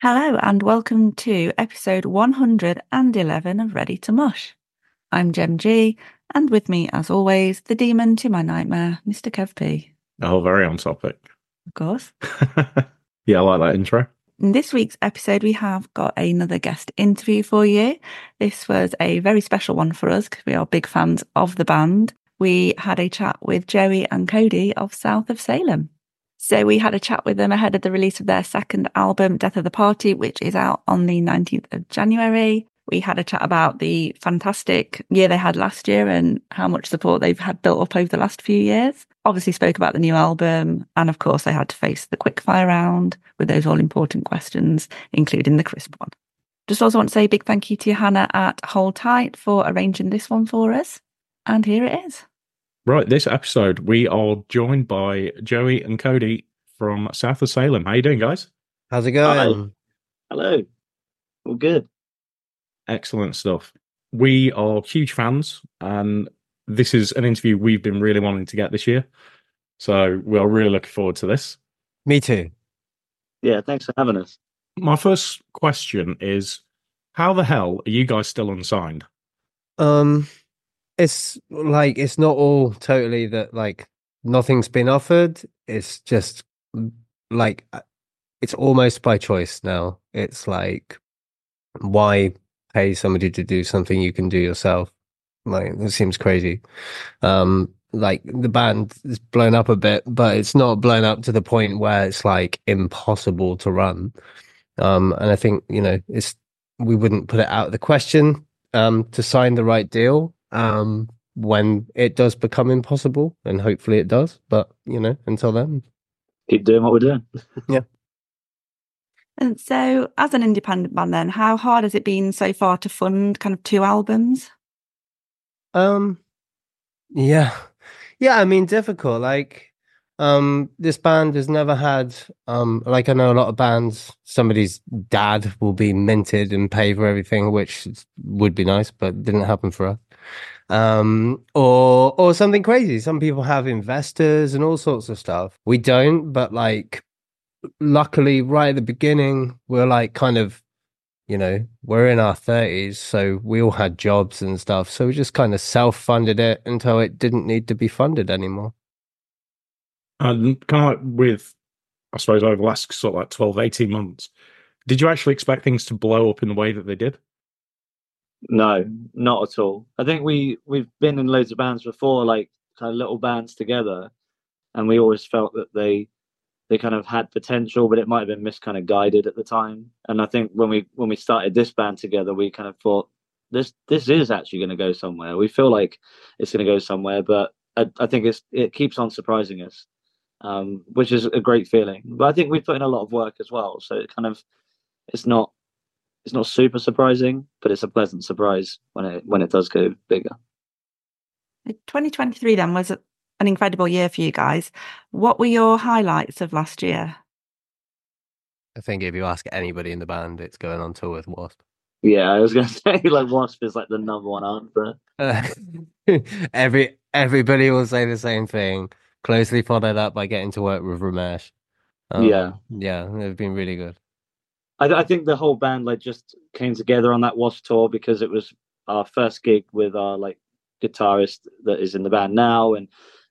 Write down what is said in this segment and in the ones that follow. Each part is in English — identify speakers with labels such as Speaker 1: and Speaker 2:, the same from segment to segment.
Speaker 1: Hello, and welcome to episode 111 of Ready to Mosh. I'm Gem G, and with me, as always, the demon to my nightmare, Mr. Kev P.
Speaker 2: Oh, very on topic.
Speaker 1: Of course.
Speaker 2: yeah, I like that intro.
Speaker 1: In this week's episode, we have got another guest interview for you. This was a very special one for us because we are big fans of the band. We had a chat with Joey and Kodi of South of Salem. So we had a chat with them ahead of the release of their second album, Death of the Party, which is out on the 19th of January. We had a chat about the fantastic year they had last year and how much support they've had built up over the last few years. Obviously spoke about the new album. And of course, they had to face the quickfire round with those all important questions, including the crisp one. Just also want to say a big thank you to Hannah at Hold Tight for arranging this one for us. And here it is.
Speaker 2: Right, this episode we are joined by Joey and Kodi from South of Salem. How you doing, guys?
Speaker 3: How's it going?
Speaker 4: Hello. All good.
Speaker 2: Excellent stuff. We are huge fans, and this is an interview we've been really wanting to get this year. So we are really looking forward to this.
Speaker 3: Me too.
Speaker 4: Yeah, thanks for having us.
Speaker 2: My first question is how the hell are you guys still unsigned?
Speaker 3: Um it's like it's not all totally that like nothing's been offered. It's just like uh, it's almost by choice now. It's like why pay somebody to do something you can do yourself? Like it seems crazy. Um like the band is blown up a bit, but it's not blown up to the point where it's like impossible to run. Um and I think, you know, it's we wouldn't put it out of the question um to sign the right deal um, when it does become impossible, and hopefully it does. But you know, until then,
Speaker 4: keep doing what we're doing.
Speaker 3: yeah.
Speaker 1: And so, as an independent band, then, how hard has it been so far to fund kind of two albums?
Speaker 3: Um, yeah, yeah. I mean, difficult. Like, um, this band has never had, um, like I know a lot of bands. Somebody's dad will be minted and pay for everything, which would be nice, but didn't happen for us um, or or something crazy. Some people have investors and all sorts of stuff. We don't, but like, luckily, right at the beginning, we're like kind of, you know, we're in our thirties, so we all had jobs and stuff. So we just kind of self funded it until it didn't need to be funded anymore.
Speaker 2: And kind of like with, I suppose, over the last sort of like 12, 18 months, did you actually expect things to blow up in the way that they did?
Speaker 4: No, not at all. I think we we've been in loads of bands before, like kind of little bands together, and we always felt that they they kind of had potential, but it might have been mis kind of guided at the time. And I think when we when we started this band together, we kind of thought this this is actually going to go somewhere. We feel like it's going to go somewhere, but I, I, think it's it keeps on surprising us, um, which is a great feeling. But I think we put in a lot of work as well, so it kind of it's not it's not super surprising, but it's a pleasant surprise when it when it does go bigger.
Speaker 1: 2023 then was an incredible year for you guys. What were your highlights of last year?
Speaker 3: I think if you ask anybody in the band, it's going on tour with Wasp.
Speaker 4: Yeah, I was going to say like W.A.S.P. is like the number one answer.
Speaker 3: Every everybody will say the same thing. Closely followed up by getting to work with Romesh.
Speaker 4: Um, yeah,
Speaker 3: yeah, they've been really good.
Speaker 4: I, I, think the whole band like just came together on that W.A.S.P. tour because it was our first gig with our like guitarist that is in the band now, and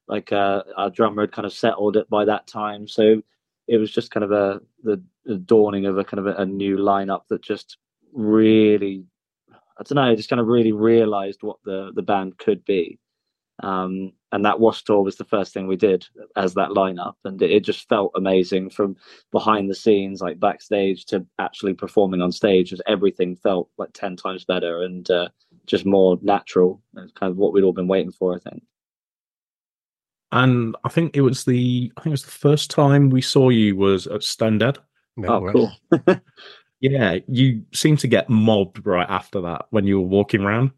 Speaker 4: like uh, our drummer had kind of settled it by that time. So it was just kind of a the, the dawning of a kind of a, a new lineup that just really, I don't know, just kind of really realized what the the band could be. Um, and that W.A.S.P. tour was the first thing we did as that lineup, and it, it, just felt amazing from behind the scenes, like backstage, to actually performing on stage. Just everything felt like ten times better and uh, just more natural. It's kind of what we'd all been waiting for, I think.
Speaker 2: And I think it was the I think it was the first time we saw you was at Stonedead.
Speaker 4: oh, cool.
Speaker 2: yeah, you seemed to get mobbed right after that when you were walking around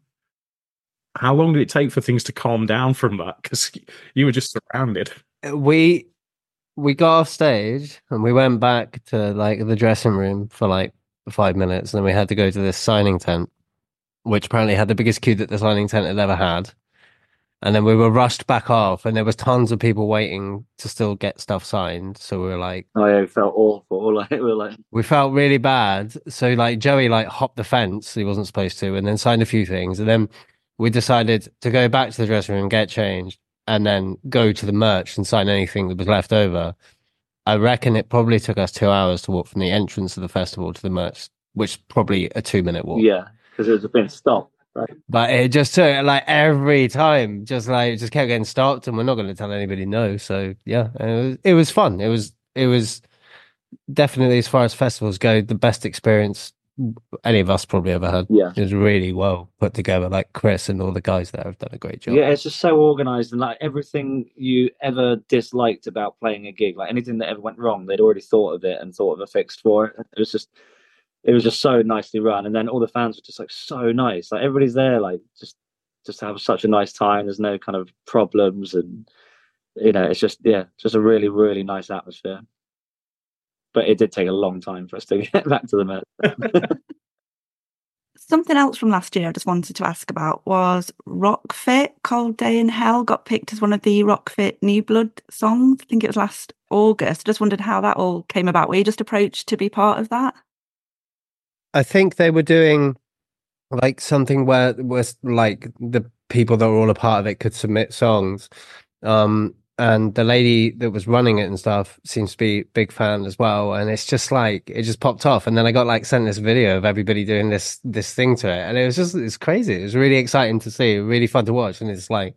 Speaker 2: how long did it take for things to calm down from that? Because you were just surrounded.
Speaker 3: Uh, we we got off stage and we went back to like the dressing room for like five minutes, and then we had to go to this signing tent, which apparently had the biggest queue that the signing tent had ever had. and then we were rushed back off, and there was tons of people waiting to still get stuff signed. So we were like,
Speaker 4: oh yeah, it felt awful. Like we were like,
Speaker 3: we felt really bad. So like Joey like hopped the fence he wasn't supposed to, and then signed a few things, and then we decided to go back to the dressing room, get changed, and then go to the merch and sign anything that was left over. I reckon it probably took us two hours to walk from the entrance of the festival to the merch, which is probably a two minute walk.
Speaker 4: yeah, because it was a bit stopped. Right.
Speaker 3: But it just took like every time, just like just kept getting stopped, and we're not going to tell anybody no. So yeah, it was, it was fun. It was it was definitely as far as festivals go, the best experience any of us probably ever had.
Speaker 4: Yeah.
Speaker 3: It was really well put together. Like Chris and all the guys there have done a great job.
Speaker 4: Yeah, it's just so organized and like everything you ever disliked about playing a gig, like anything that ever went wrong, they'd already thought of it and thought of a fix for it. It was just it was just so nicely run. And then all the fans were just like so nice. Like everybody's there, like just just have such a nice time. There's no kind of problems and you know, it's just yeah, just a really, really nice atmosphere. But it did take a long time for us to get back to the Met.
Speaker 1: Something else from last year I just wanted to ask about was Rockfit. Cold Day in Hell got picked as one of the Rockfit New Blood songs. I think it was last August. I just wondered how that all came about. Were you just approached to be part of that?
Speaker 3: I think they were doing like something where was like the people that were all a part of it could submit songs. Um, and the lady that was running it and stuff seems to be big fan as well. And it's just like it just popped off. And then I got like sent this video of everybody doing this this thing to it. And it was just it's crazy. It was really exciting to see, really fun to watch. And it's like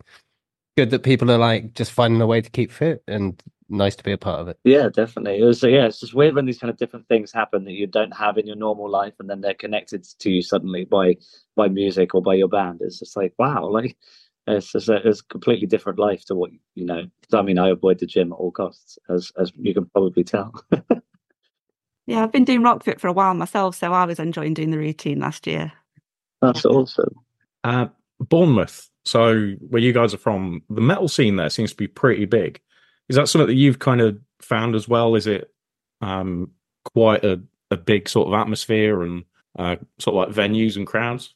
Speaker 3: good that people are like just finding a way to keep fit and nice to be a part of it.
Speaker 4: Yeah, definitely. It was yeah, it's just weird when these kind of different things happen that you don't have in your normal life, and then they're connected to you suddenly by by music or by your band. It's just like wow, like it's just a, it's a completely different life to what you know. I mean, I avoid the gym at all costs, as as you can probably tell.
Speaker 1: yeah, I've been doing Rockfit for a while myself, so I was enjoying doing the routine last year.
Speaker 4: That's awesome.
Speaker 2: Uh, Bournemouth. So where you guys are from, the metal scene there seems to be pretty big. Is that something that you've kind of found as well? Is it um, quite a, a big sort of atmosphere and uh, sort of like venues and crowds?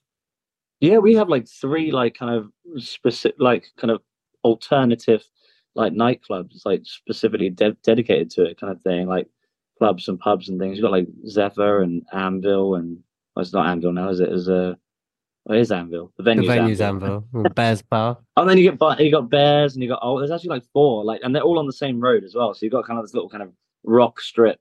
Speaker 4: Yeah, we have like three like kind of specific, like kind of alternative like nightclubs, like specifically de- dedicated to it, kind of thing, like clubs and pubs and things. You've got like Zephyr and Anvil, and well, it's not Anvil now, is it? Is a oh, it is Anvil. The venue's,
Speaker 3: The venue's
Speaker 4: Anvil.
Speaker 3: Anvil, Bears Bar.
Speaker 4: Oh, and then you get you got Bears, and you got oh, there's actually like four, like, and they're all on the same road as well. So you've got kind of this little kind of rock strip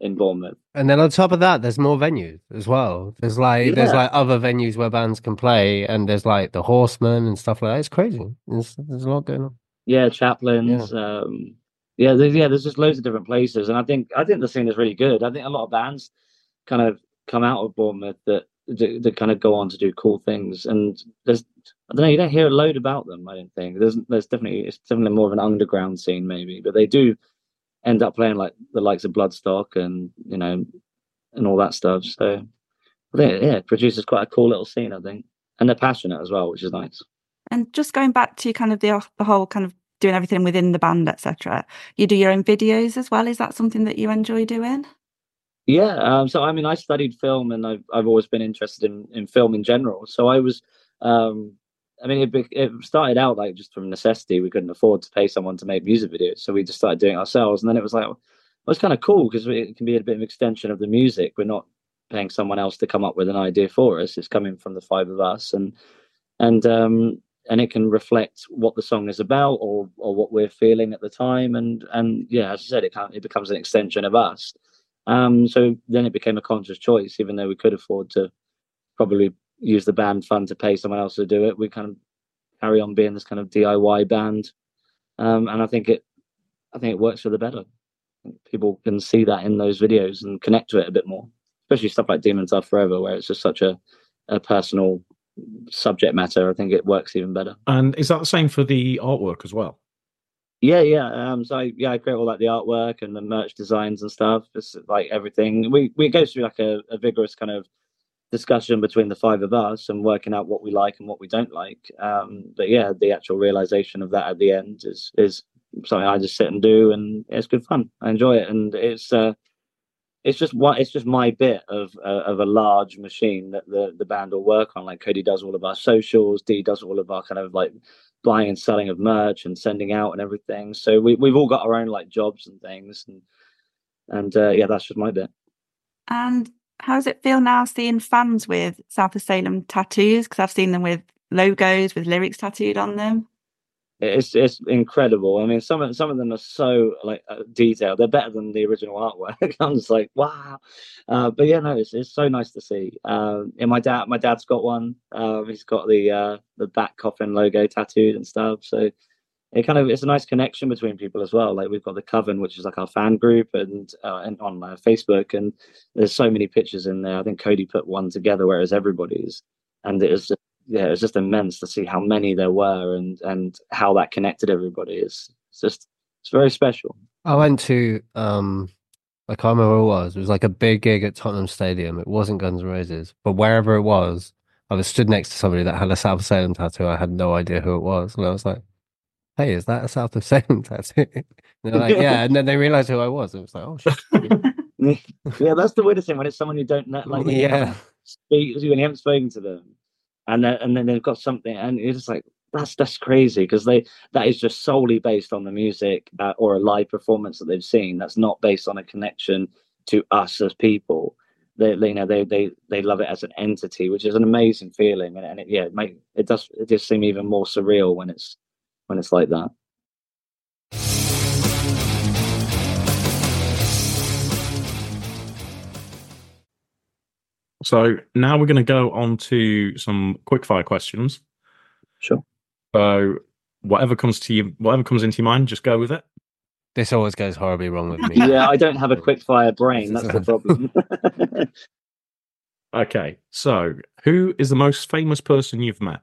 Speaker 4: in Bournemouth.
Speaker 3: And then on top of that, there's more venues as well. There's like there's like other venues where bands can play, and there's like the Horsemen and stuff like that. It's crazy. There's, there's a lot going on.
Speaker 4: Yeah, Chaplains. Um, yeah, there's, yeah, there's just loads of different places, and I think I think the scene is really good. I think a lot of bands kind of come out of Bournemouth that that, that kind of go on to do cool things, and there's I don't know, you don't hear a load about them. I don't think there's there's definitely it's definitely more of an underground scene maybe, but they do end up playing like the likes of Bloodstock and you know and all that stuff. So I think yeah, it produces quite a cool little scene. I think, and they're passionate as well, which is nice.
Speaker 1: And just going back to kind of the the whole kind of doing everything within the band, etc. You do your own videos as well. Is that something that you enjoy doing?
Speaker 4: Yeah, um, so I mean, I studied film, and I've I've always been interested in in film in general. So I was, um, I mean, it it started out like just from necessity. We couldn't afford to pay someone to make music videos, so we just started doing it ourselves. And then it was like, well, it's kind of cool because it can be a bit of an extension of the music. We're not paying someone else to come up with an idea for us. It's coming from the five of us, and and um, and it can reflect what the song is about or or what we're feeling at the time. And and yeah, as I said, it can it becomes an extension of us. Um, so then it became a conscious choice, even though we could afford to probably use the band fund to pay someone else to do it. We kind of carry on being this kind of DIY band, um, and I think it, I think it works for the better. People can see that in those videos and connect to it a bit more, especially stuff like Demons Are Forever, where it's just such a, a personal subject matter. I think it works even better.
Speaker 2: And is that the same for the artwork as well?
Speaker 4: Yeah, yeah. Um, so I, yeah, I create all like the artwork and the merch designs and stuff. It's like everything. We we go through like a, a vigorous kind of discussion between the five of us and working out what we like and what we don't like. Um, but yeah, the actual realization of that at the end is is something I just sit and do, and it's good fun. I enjoy it, and it's uh, it's just what it's just my bit of uh, of a large machine that the the band will work on. Like Kodi does all of our socials, D does all of our kind of like buying and selling of merch and sending out and everything. So we we've all got our own like jobs and things, and and uh, yeah, that's just my bit.
Speaker 1: And how does it feel now seeing fans with South of Salem tattoos? Because I've seen them with logos with lyrics tattooed on them.
Speaker 4: It's it's incredible. I mean, some of some of them are so like uh, detailed. They're better than the original artwork. I'm just like, wow. Uh, but yeah, no, it's it's so nice to see. Um, and my dad, my dad's got one. Um, he's got the uh, the back coffin logo tattooed and stuff. So it kind of it's a nice connection between people as well. Like we've got the Coven, which is like our fan group, and uh, and on uh, Facebook, and there's so many pictures in there. I think Kodi put one together, whereas everybody's, and it was just yeah, it was just immense to see how many there were and and how that connected everybody. It's, it's just it's very special.
Speaker 3: I went to um I can't remember what it was. It was like a big gig at Tottenham Stadium. It wasn't Guns N' Roses, but wherever it was, I was stood next to somebody that had a South Salem tattoo. I had no idea who it was, and I was like, "Hey, is that a South of Salem tattoo?" And they're like, "Yeah," and then they realized who I was. It was like, "Oh shit!"
Speaker 4: yeah, that's the weirdest thing when it's someone you don't know, like
Speaker 3: yeah,
Speaker 4: speak when you haven't spoken to them, and then and then they've got something, and you're just like, that's that's crazy because they that is just solely based on the music uh, or a live performance that they've seen. That's not based on a connection to us as people. They, they you know they they they love it as an entity, which is an amazing feeling, and, and it, yeah, it make it does it just seem even more surreal when it's when it's like that.
Speaker 2: So now we're going to go on to some quickfire questions.
Speaker 4: Sure.
Speaker 2: So whatever comes to you, whatever comes into your mind, just go with it.
Speaker 3: this always goes horribly wrong with me.
Speaker 4: Yeah, I don't have a quick fire brain. That's the problem.
Speaker 2: Okay. So who is the most famous person you've met?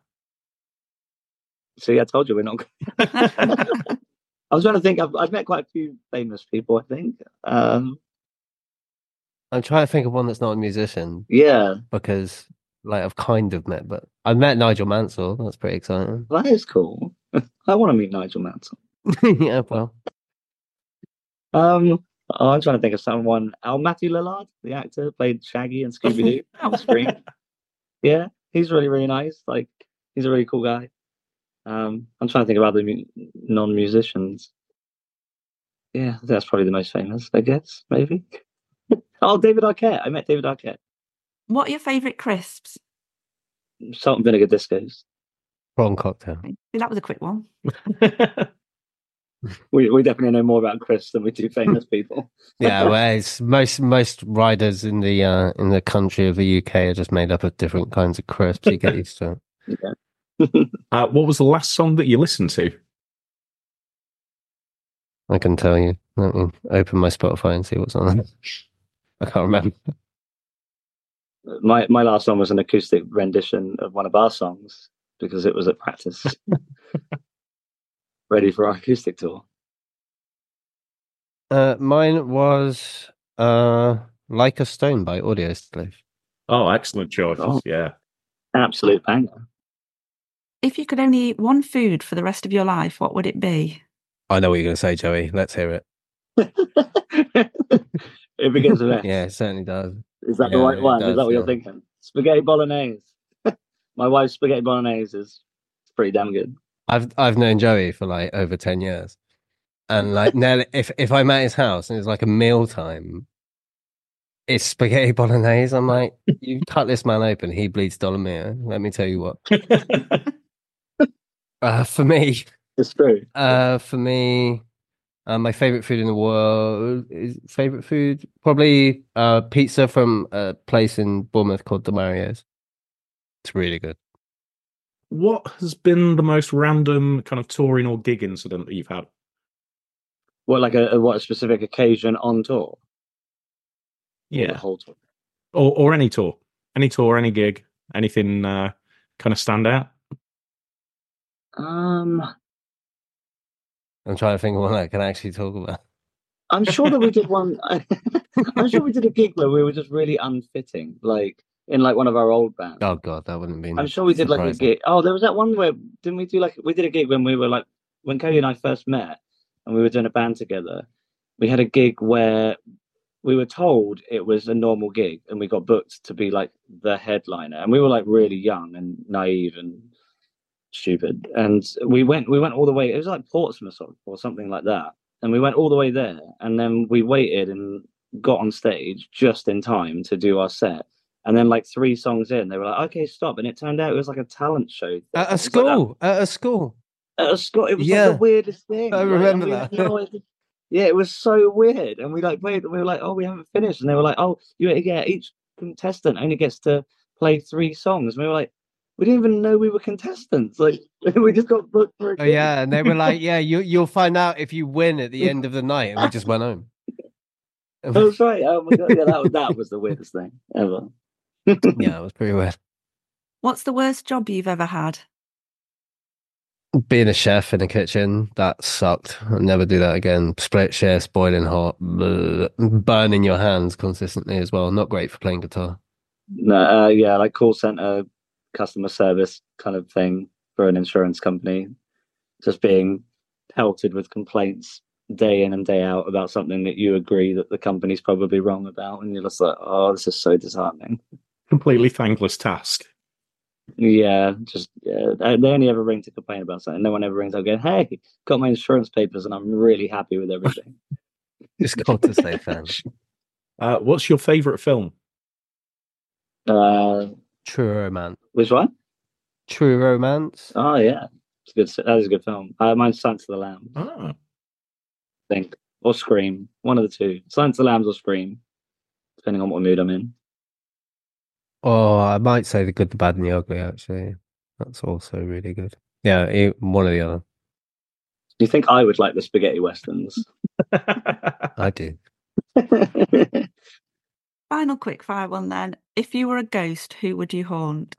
Speaker 4: See, I told you we're not. I was trying to think. I've, I've met quite a few famous people. I think. Um,
Speaker 3: I'm trying to think of one that's not a musician
Speaker 4: yeah,
Speaker 3: because, like, I've kind of met, but I've met Nigel Mansell. That's pretty exciting.
Speaker 4: that is cool. I want to meet Nigel Mansell.
Speaker 3: yeah, well,
Speaker 4: Um, oh, I'm trying to think of someone. Oh, Matthew Lillard, the actor, played Shaggy and Scooby Doo on screen. Yeah, he's really, really nice. Like, he's a really cool guy. Um, I'm trying to think about the mu- non-musicians. Yeah, that's probably the most famous. I guess maybe. oh, David Arquette. I met David Arquette.
Speaker 1: What are your favourite crisps?
Speaker 4: Salt and vinegar discos.
Speaker 3: wrong cocktail.
Speaker 1: See, That was a quick one.
Speaker 4: We we definitely know more about Chris than we do famous people.
Speaker 3: Yeah, well, it's most most riders in the uh, in the country of the UK are just made up of different kinds of crisps. You get used to it.
Speaker 2: uh, what was the last song that you listened to?
Speaker 3: I can tell you. Let me open my Spotify and see what's on there. I can't remember.
Speaker 4: my my last one was an acoustic rendition of one of our songs because it was at practice, ready for our acoustic tour.
Speaker 3: Uh, mine was uh, "Like a Stone" by Audioslave.
Speaker 2: Oh, excellent choice!
Speaker 4: Oh.
Speaker 2: Yeah.
Speaker 4: Absolute banger.
Speaker 1: If you could only eat one food for the rest of your life, what would it be?
Speaker 3: I know what you're going to say, Joey. Let's hear it.
Speaker 4: it begins with S.
Speaker 3: Yeah, it certainly does.
Speaker 4: Is that the right one?
Speaker 3: does,
Speaker 4: is that what you're thinking? Spaghetti bolognese. My wife's spaghetti bolognese is pretty damn good.
Speaker 3: I've I've known Joey for like over ten years, and like now if if I'm at his house and it's like a meal time, it's spaghetti bolognese. I'm like, you cut this man open, he bleeds Dolmio. Let me tell you what. Uh, for me,
Speaker 4: It's true.
Speaker 3: uh, for me, uh, my favorite food in the world is favorite food probably uh pizza from a place in Bournemouth called The Demario's. It's really good.
Speaker 2: what has been the most random kind of touring or gig incident that you've had?
Speaker 4: What like a, a what a specific occasion on tour? Or the
Speaker 2: Yeah.
Speaker 4: whole tour.
Speaker 2: Or or any tour. Any tour, any gig, anything uh, kind of stand out?
Speaker 4: Um,
Speaker 3: I'm trying to think of one I can actually talk about.
Speaker 4: I'm sure that we did one. I'm sure we did a gig where we were just really unfitting, like in like one of our old bands.
Speaker 3: Oh god, that wouldn't be.
Speaker 4: I'm sure we did like a gig. Oh, there was that one where didn't we do like we did a gig when we were like when Kodi and I first met and we were doing a band together. We had a gig where we were told it was a normal gig and we got booked to be like the headliner and we were like really young and naive and stupid. And we went we went all the way. It was like Portsmouth or, something like that. And we went all the way there, and then we waited and got on stage just in time to do our set. And then, like three songs in, they were like, "Okay, stop!" And it turned out it was like a talent show
Speaker 3: At a
Speaker 4: was like
Speaker 3: school. At a school.
Speaker 4: at a school. It was
Speaker 3: Yeah.
Speaker 4: like the weirdest thing.
Speaker 3: I remember
Speaker 4: had
Speaker 3: that.
Speaker 4: no yeah, it was so weird. And we like played. We were like, "Oh, we haven't finished," and they were like, "Oh, you yeah, each contestant only gets to play three songs." And we were like, "We didn't even know we were contestants. Like, we just got booked for a
Speaker 3: Oh yeah, and they were like, "Yeah, you you'll find out if you win at the end of the night." And we just went home.
Speaker 4: That's right. Oh my god, yeah, that was that was the weirdest thing ever.
Speaker 3: yeah, it was pretty weird.
Speaker 1: What's the worst job you've ever had?
Speaker 3: Being a chef in a kitchen, that sucked. I'll never do that again. Split shifts, boiling hot, bleh, burning your hands consistently as well. Not great for playing guitar.
Speaker 4: No, uh, yeah, like call center customer service kind of thing for an insurance company, just being pelted with complaints day in and day out about something that you agree that the company's probably wrong about, and you're just like, oh, this is so disheartening.
Speaker 2: Completely thankless task.
Speaker 4: Yeah, just yeah, they they only ever ring to complain about something. No one ever rings up going, "Hey, got my insurance papers, and I'm really happy with everything."
Speaker 3: Just got to say thanks.
Speaker 2: Uh, what's your favorite film?
Speaker 4: uh,
Speaker 3: True romance.
Speaker 4: which one?
Speaker 3: True romance.
Speaker 4: Oh yeah, it's a good. That is a good film. Uh, mine's Silence of the Lambs.
Speaker 2: Ah,
Speaker 4: I think, or Scream, one of the two. Silence of the Lambs or Scream, depending on what mood I'm in.
Speaker 3: Oh, I might say the good, the bad, and the ugly. Actually, that's also really good. Yeah, one or the other.
Speaker 4: Do you think I would like the spaghetti westerns?
Speaker 3: I do.
Speaker 1: Final quick fire one then. If you were a ghost, who would you haunt?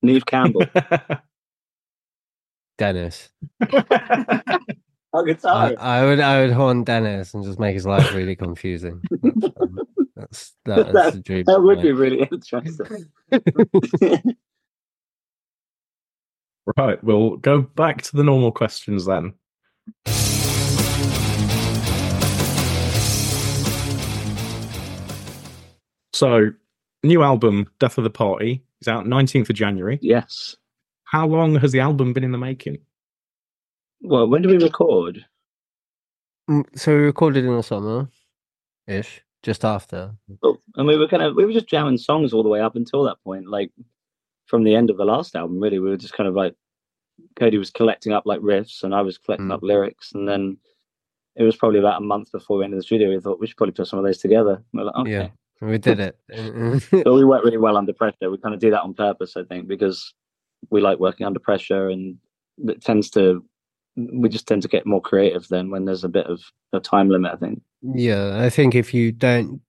Speaker 4: Neve Campbell.
Speaker 3: Dennis. I. I would, I would haunt Dennis and just make his life really confusing. That's um, that's, that's the dream.
Speaker 4: that would
Speaker 3: mine.
Speaker 4: be really interesting.
Speaker 2: right, we'll go back to the normal questions then. So, new album, Death of the Party, is out 19th of January.
Speaker 4: yes.
Speaker 2: How long has the album been in the making?
Speaker 4: Well, when do we record?
Speaker 3: Mm, So we recorded in the summer, ish, just after.
Speaker 4: Oh, and we were kind of we were just jamming songs all the way up until that point. Like from the end of the last album, really, we were just kind of like Cody was collecting up like riffs, and I was collecting
Speaker 3: Mm.
Speaker 4: up lyrics, and then it was probably about a month before we went to the studio. We thought we should probably put some of those together. We We're like, okay.
Speaker 3: Yeah. We did it. Mm-hmm.
Speaker 4: but we work really well under pressure. We kind of do that on purpose, I think, because we like working under pressure, and it tends to we just tend to get more creative then when there's a bit of a time limit. I think.
Speaker 3: yeah, I think if you don't,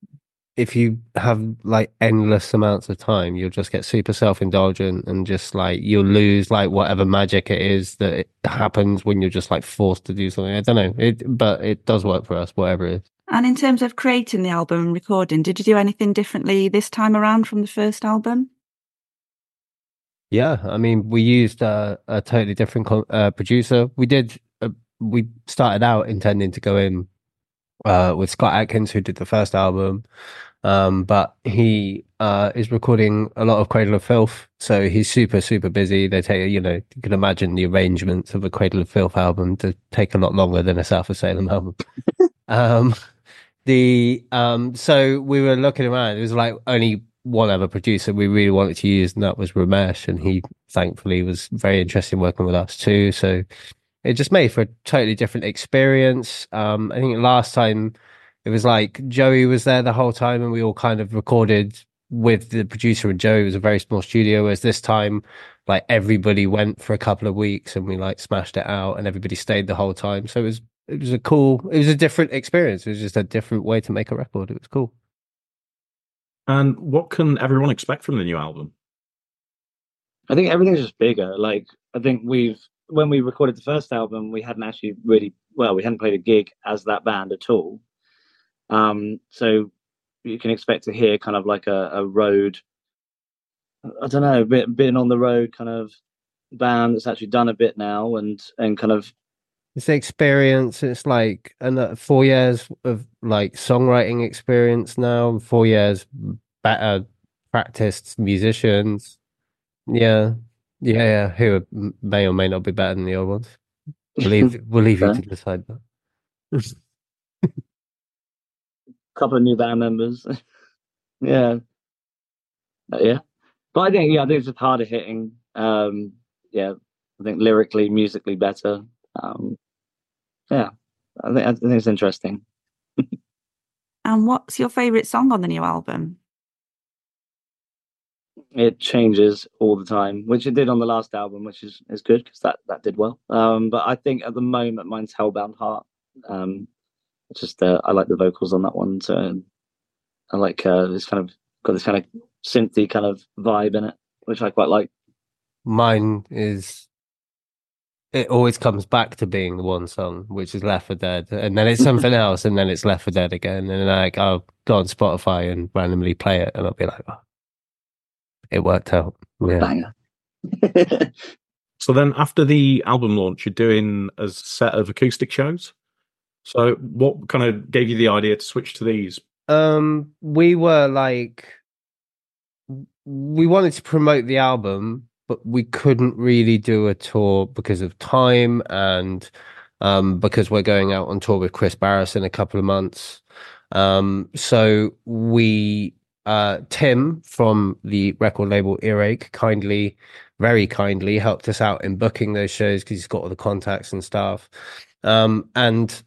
Speaker 3: if you have like endless amounts of time, you'll just get super self-indulgent and just like you'll lose like whatever magic it is that it happens when you're just like forced to do something. I don't know, it, but it does work for us, whatever it is.
Speaker 1: And in terms of creating the album and recording, did you do anything differently this time around from the first album?
Speaker 3: Yeah, I mean, we used uh, a totally different co- uh, producer. We did. Uh, we started out intending to go in uh, with Scott Atkins, who did the first album, um, but he uh, is recording a lot of Cradle of Filth, so he's super super busy. They take, you know, you can imagine the arrangements of a Cradle of Filth album to take a lot longer than a South of Salem album. um, the um, so we were looking around. It was like only one other producer we really wanted to use, and that was Romesh, and he thankfully was very interested in working with us too. So it just made for a totally different experience. Um, I think last time it was like Joey was there the whole time, and we all kind of recorded with the producer and Joey. It was a very small studio, whereas this time, like everybody went for a couple of weeks, and we like smashed it out, and everybody stayed the whole time. So it was it was a cool, it was a different experience. It was just a different way to make a record. It was cool.
Speaker 2: And what can everyone expect from the new album?
Speaker 4: I think everything's just bigger. Like I think we've when we recorded the first album, we hadn't actually really well, we hadn't played a gig as that band at all. Um, so you can expect to hear kind of like a, a road. I don't know, bit been on the road kind of band that's actually done a bit now and and kind of
Speaker 3: It's the experience. It's like another four years of like songwriting experience now, four years better practiced musicians. Yeah, Yeah, yeah. Who may or may not be better than the old ones. We'll leave, we'll leave you to decide that.
Speaker 4: couple of new band members. yeah, Uh, yeah. But I think yeah, I think it's just harder hitting. Um, yeah, I think lyrically, musically better. Um, yeah, I think I think it's interesting.
Speaker 1: And what's your favourite song on the new album?
Speaker 4: It changes all the time, which it did on the last album, which is is good because that that did well. Um, but I think at the moment mine's Hellbound Heart. Um, just uh, I like the vocals on that one, so I like uh, this kind of got this kind of synthy kind of vibe in it, which I quite like.
Speaker 3: Mine is. It always comes back to being the one song, which is Left for Dead, and then it's something else, and then it's Left for Dead again, and then like I'll go on Spotify and randomly play it, and I'll be like, oh, it worked out. Yeah.
Speaker 4: Banger.
Speaker 2: So then, after the album launch, you're doing a set of acoustic shows. So, what kind of gave you the idea to switch to these?
Speaker 3: Um, we were like, we wanted to promote the album, but we couldn't really do a tour because of time and um, because we're going out on tour with Kris Barras in a couple of months. Um, so we, uh, Tim from the record label Earache kindly, very kindly helped us out in booking those shows because he's got all the contacts and stuff. Um, and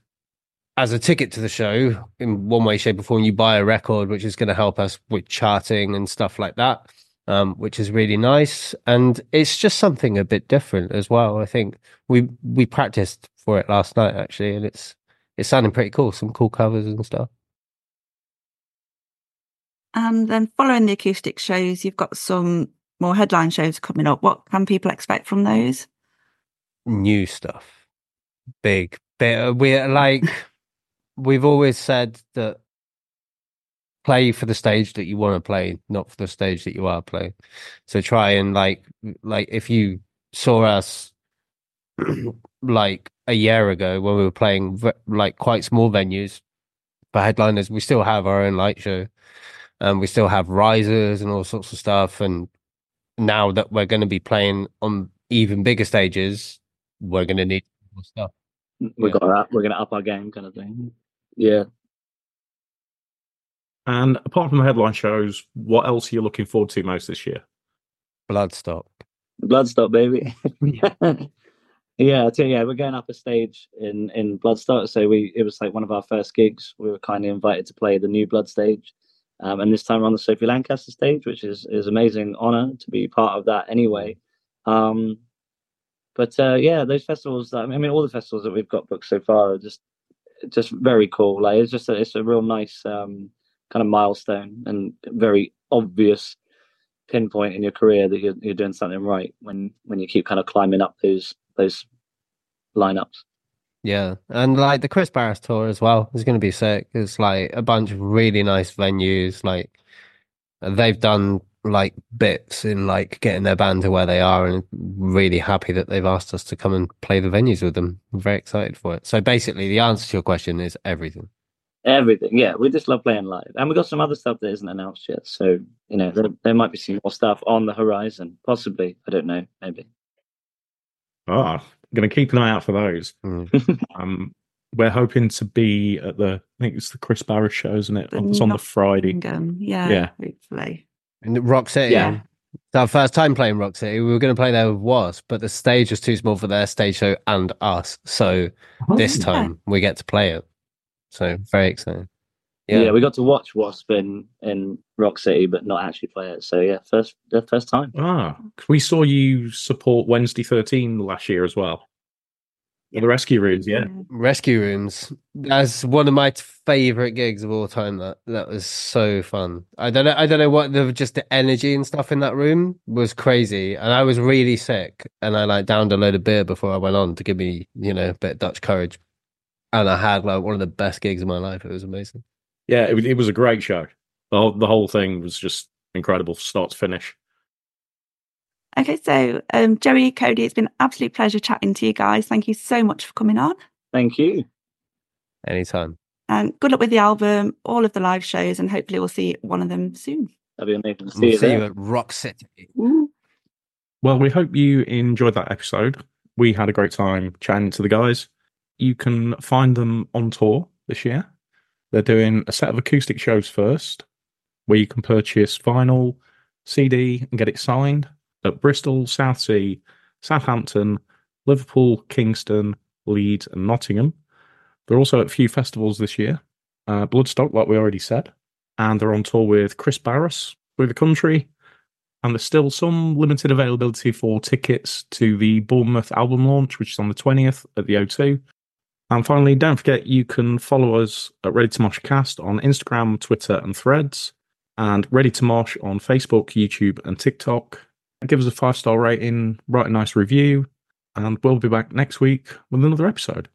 Speaker 3: as a ticket to the show in one way, shape, or form, you buy a record, which is going to help us with charting and stuff like that, um, which is really nice. And it's just something a bit different as well. I think we we practiced for it last night actually, and it's it's sounding pretty cool. Some cool covers and stuff.
Speaker 1: And then following the acoustic shows, you've got some more headline shows coming up. What can people expect from those?
Speaker 3: New stuff, big. bit. We're like we've always said that play for the stage that you want to play, not for the stage that you are playing. So try and like like if you saw us like a year ago when we were playing like quite small venues for headliners, we still have our own light show, and we still have risers and all sorts of stuff. And now that we're going to be playing on even bigger stages, we're going to need more stuff.
Speaker 4: we
Speaker 3: Yeah.
Speaker 4: got our, we're going to up our game, kind of thing. Yeah.
Speaker 2: And apart from the headline shows, what else are you looking forward to most this year?
Speaker 3: Bloodstock.
Speaker 4: Bloodstock, baby. yeah, I tell you, yeah, we're going up a stage in in Bloodstock. So we it was like one of our first gigs. We were kindly invited to play the new Blood stage, um, and this time we're on the Sophie Lancaster stage, which is is amazing honor to be part of that. Anyway, um, but uh, yeah, those festivals. I mean, all the festivals that we've got booked so far are just just very cool. Like it's just a, it's a real nice um, kind of milestone and very obvious pinpoint in your career that you're, you're doing something right when when you keep kind of climbing up those those lineups.
Speaker 3: Yeah, and like the Kris Barras tour as well is going to be sick. It's like a bunch of really nice venues. Like they've done like bits in like getting their band to where they are, and really happy that they've asked us to come and play the venues with them. I'm very excited for it. So basically, the answer to your question is everything.
Speaker 4: Everything, yeah, we just love playing live, and we got some other stuff that isn't announced yet. So you know, there, there might be some more stuff on the horizon, possibly. I don't know, maybe.
Speaker 2: Ah, going to keep an eye out for those.
Speaker 3: Mm.
Speaker 2: Um, we're hoping to be at the, I think it's the Kris Barras show, isn't it?
Speaker 1: The
Speaker 2: It's on the Friday.
Speaker 1: Bingham. Yeah,
Speaker 2: Yeah.
Speaker 1: hopefully.
Speaker 3: And Rock City.
Speaker 4: Yeah.
Speaker 3: It's our first time playing Rock City. We were going to play there with W.A.S.P., but the stage was too small for their stage show and us. So this
Speaker 1: Yeah.
Speaker 3: time we get to play it. So very exciting.
Speaker 4: Yeah.
Speaker 3: Yeah.
Speaker 4: we got to watch W.A.S.P. in in Rock City, but not actually play it. So yeah, first the first time.
Speaker 2: Ah, 'cause we saw you support Wednesday 13 last year as well. The rescue rooms, yeah.
Speaker 3: Rescue Rooms. That's one of my favorite gigs of all time. That that was so fun. I don't know. I don't know what the just the energy and stuff in that room was crazy. And I was really sick, and I like downed a load of beer before I went on to give me you know a bit of Dutch courage. And I had like one of the best gigs of my life. It was amazing.
Speaker 2: Yeah, it, was- it was a great show. The whole, the whole thing was just incredible, start to finish.
Speaker 1: Okay, so um, Joey, Kodi, it's been an absolute pleasure chatting to you guys. Thank you so much for coming on.
Speaker 4: Thank you.
Speaker 3: Anytime.
Speaker 1: And good luck with the album, all of the live shows, and hopefully we'll see one of them soon.
Speaker 4: That'd be amazing to see
Speaker 3: We'll
Speaker 4: you
Speaker 3: see
Speaker 4: there.
Speaker 3: you at Rock City.
Speaker 1: Ooh.
Speaker 2: Well, we hope you enjoyed that episode. We had a great time chatting to the guys. You can find them on tour this year. They're doing a set of acoustic shows first, where you can purchase vinyl, CD, and get it signed at Bristol, Southsea, Southampton, Liverpool, Kingston, Leeds, and Nottingham. They're also at a few festivals this year. Uh, Bloodstock, like we already said, and they're on tour with Kris Barras through the country. And there's still some limited availability for tickets to the Bournemouth album launch, which is on the 20th at the O2. And finally, don't forget you can follow us at Ready to Mosh Cast on Instagram, Twitter, and Threads, and Ready to Mosh on Facebook, YouTube, and TikTok. Give us a five star rating, write a nice review, and we'll be back next week with another episode.